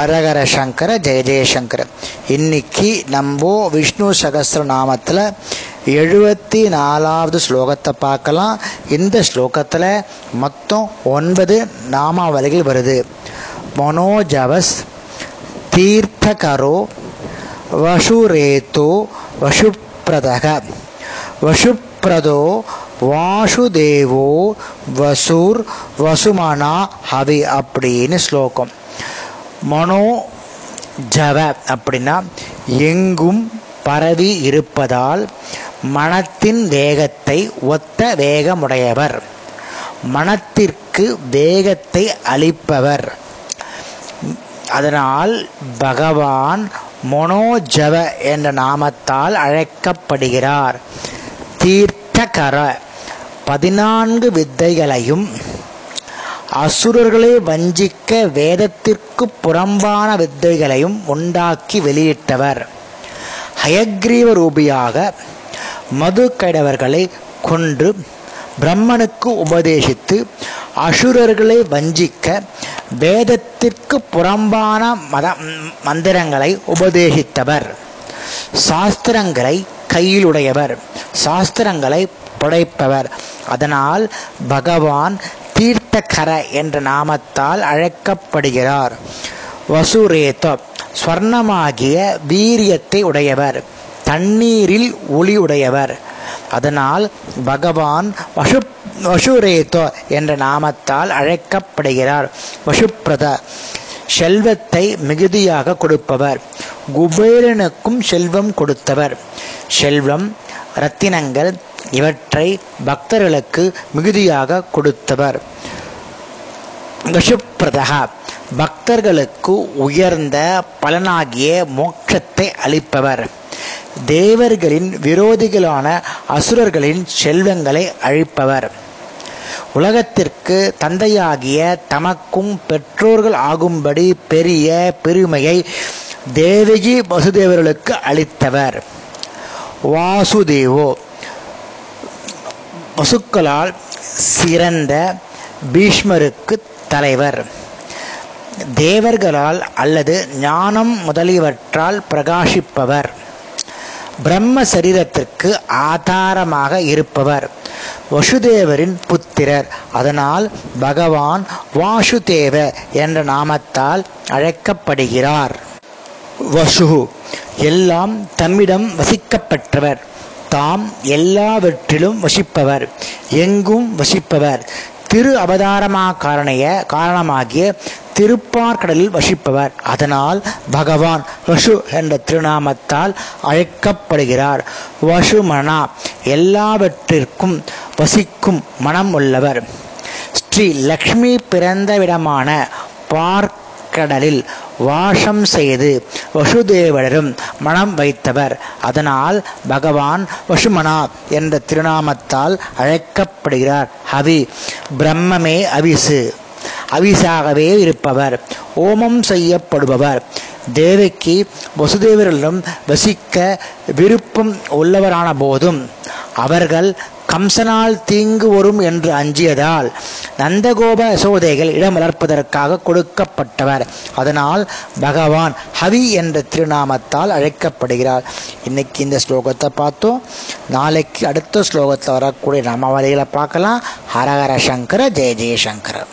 ஹரஹர சங்கர ஜெய ஜெயசங்கர இன்னைக்கு நம்ம விஷ்ணு சகஸ்ர நாமத்தில் எழுபத்தி நாலாவது ஸ்லோகத்தை பார்க்கலாம். இந்த ஸ்லோகத்தில் மொத்தம் ஒன்பது நாமாவலிகள் வருது. மனோஜவஸ் தீர்த்தகரோ வசுரேதோ வசுப்பிரதக வசுப்பிரதோ வாசுதேவோ வசூர் வசுமனா ஹவி அப்படின்னு ஸ்லோகம். மனோ ஜவ அப்படின்னா எங்கும் பரவி இருப்பதால் மனத்தின் வேகத்தை ஒத்த வேகமுடையவர். மனத்திற்கு வேகத்தை அளிப்பவர். அதனால் பகவான் மனோஜவ என்ற நாமத்தால் அழைக்கப்படுகிறார். தீர்த்தகர பதினான்கு வித்தைகளையும் அசுரர்களை வஞ்சிக்க வேதத்திற்கு புறம்பான வித்தைகளையும் உண்டாக்கி வெளியிட்டவர். ஹயக்ரீவ ரூபியாக மது கைடவர்களை கொன்று பிரம்மனுக்கு உபதேசித்து அசுரர்களை வஞ்சிக்க வேதத்திற்கு புறம்பான மத மந்திரங்களை உபதேசித்தவர். சாஸ்திரங்களை கையிலுடையவர். சாஸ்திரங்களை படைப்பவர். அதனால் பகவான் தீர்த்தகர என்ற நாமத்தால் அழைக்கப்படுகிறார். வசுரேத ஸ்வர்ணமாகிய வீரியத்தை உடையவர். தண்ணீரில் ஒளி உடையவர். அதனால் பகவான் வசு வசுரேதோ என்ற நாமத்தால் அழைக்கப்படுகிறார். வசுப்பிரத செல்வத்தை மிகுதியாக கொடுப்பவர். குபேரனுக்கும் செல்வம் கொடுத்தவர். செல்வம் ரத்தினங்கள் இவற்றை பக்தர்களுக்கு மிகுதியாக கொடுத்தவர். விஷுப்பிரதகா பக்தர்களுக்கு உயர்ந்த பலனாகிய மோட்சத்தை அளிப்பவர். தேவர்களின் விரோதிகளான அசுரர்களின் செல்வங்களை அழிப்பவர். உலகத்திற்கு தந்தையாகிய தமக்கும் பெற்றோர்கள் ஆகும்படி பெரிய பெருமையை தேவகி வசுதேவர்களுக்கு அளித்தவர். வாசுதேவோ வசுக்களால் சிறந்த பீஷ்மருக்கு தலைவர். தேவர்களால் அல்லது ஞானம் முதலியவற்றால் பிரகாசிப்பவர். பிரம்ம சரீரத்திற்கு ஆதாரமாக இருப்பவர். வசுதேவரின் புத்திரர். அதனால் பகவான் வாசுதேவ என்ற நாமத்தால் அழைக்கப்படுகிறார். வசு எல்லாம் தம்மிடம் வசிக்கப்பட்டவர். தாம் எல்லாவற்றிலும் வசிப்பவர் எங்கும் வசிப்பவர். திரு அவதாரமா காரணைய காரணமாகிய திருப்பார்கடலில் வசிப்பவர். அதனால் பகவான் வசு என்ற திருநாமத்தால் அழைக்கப்படுகிறார். வசுமனா எல்லாவற்றிற்கும் வசிக்கும் மனம் உள்ளவர் ஸ்ரீ லக்ஷ்மி பிறந்தவிடமான கடலில் வாசம் செய்து வசுதேவரும் மனம் வைத்தவர். அதனால் பகவான் வசுமனா என்ற திருநாமத்தால் அழைக்கப்படுகிறார். ஹவி பிரம்மமே அவிசு. அவிசாகவே இருப்பவர். ஓமம் செய்யப்படுபவர். தேவிக்கு வசுதேவரிடம் வசிக்க விருப்பம் உள்ளவரான போதும் அவர்கள் கம்சனால் தீங்கு வரும் என்று அஞ்சியதால் நந்தகோப யசோதைகள் இடம் வளர்ப்பதற்காக கொடுக்கப்பட்டவர். அதனால் பகவான் ஹவி என்ற திருநாமத்தால் அழைக்கப்படுகிறார். இன்னைக்கு இந்த ஸ்லோகத்தை பார்த்தோம். நாளைக்கு அடுத்த ஸ்லோகத்தில் வரக்கூடிய நாமாவளிகளை பார்க்கலாம். ஹரஹர சங்கர ஜெய ஜெயசங்கர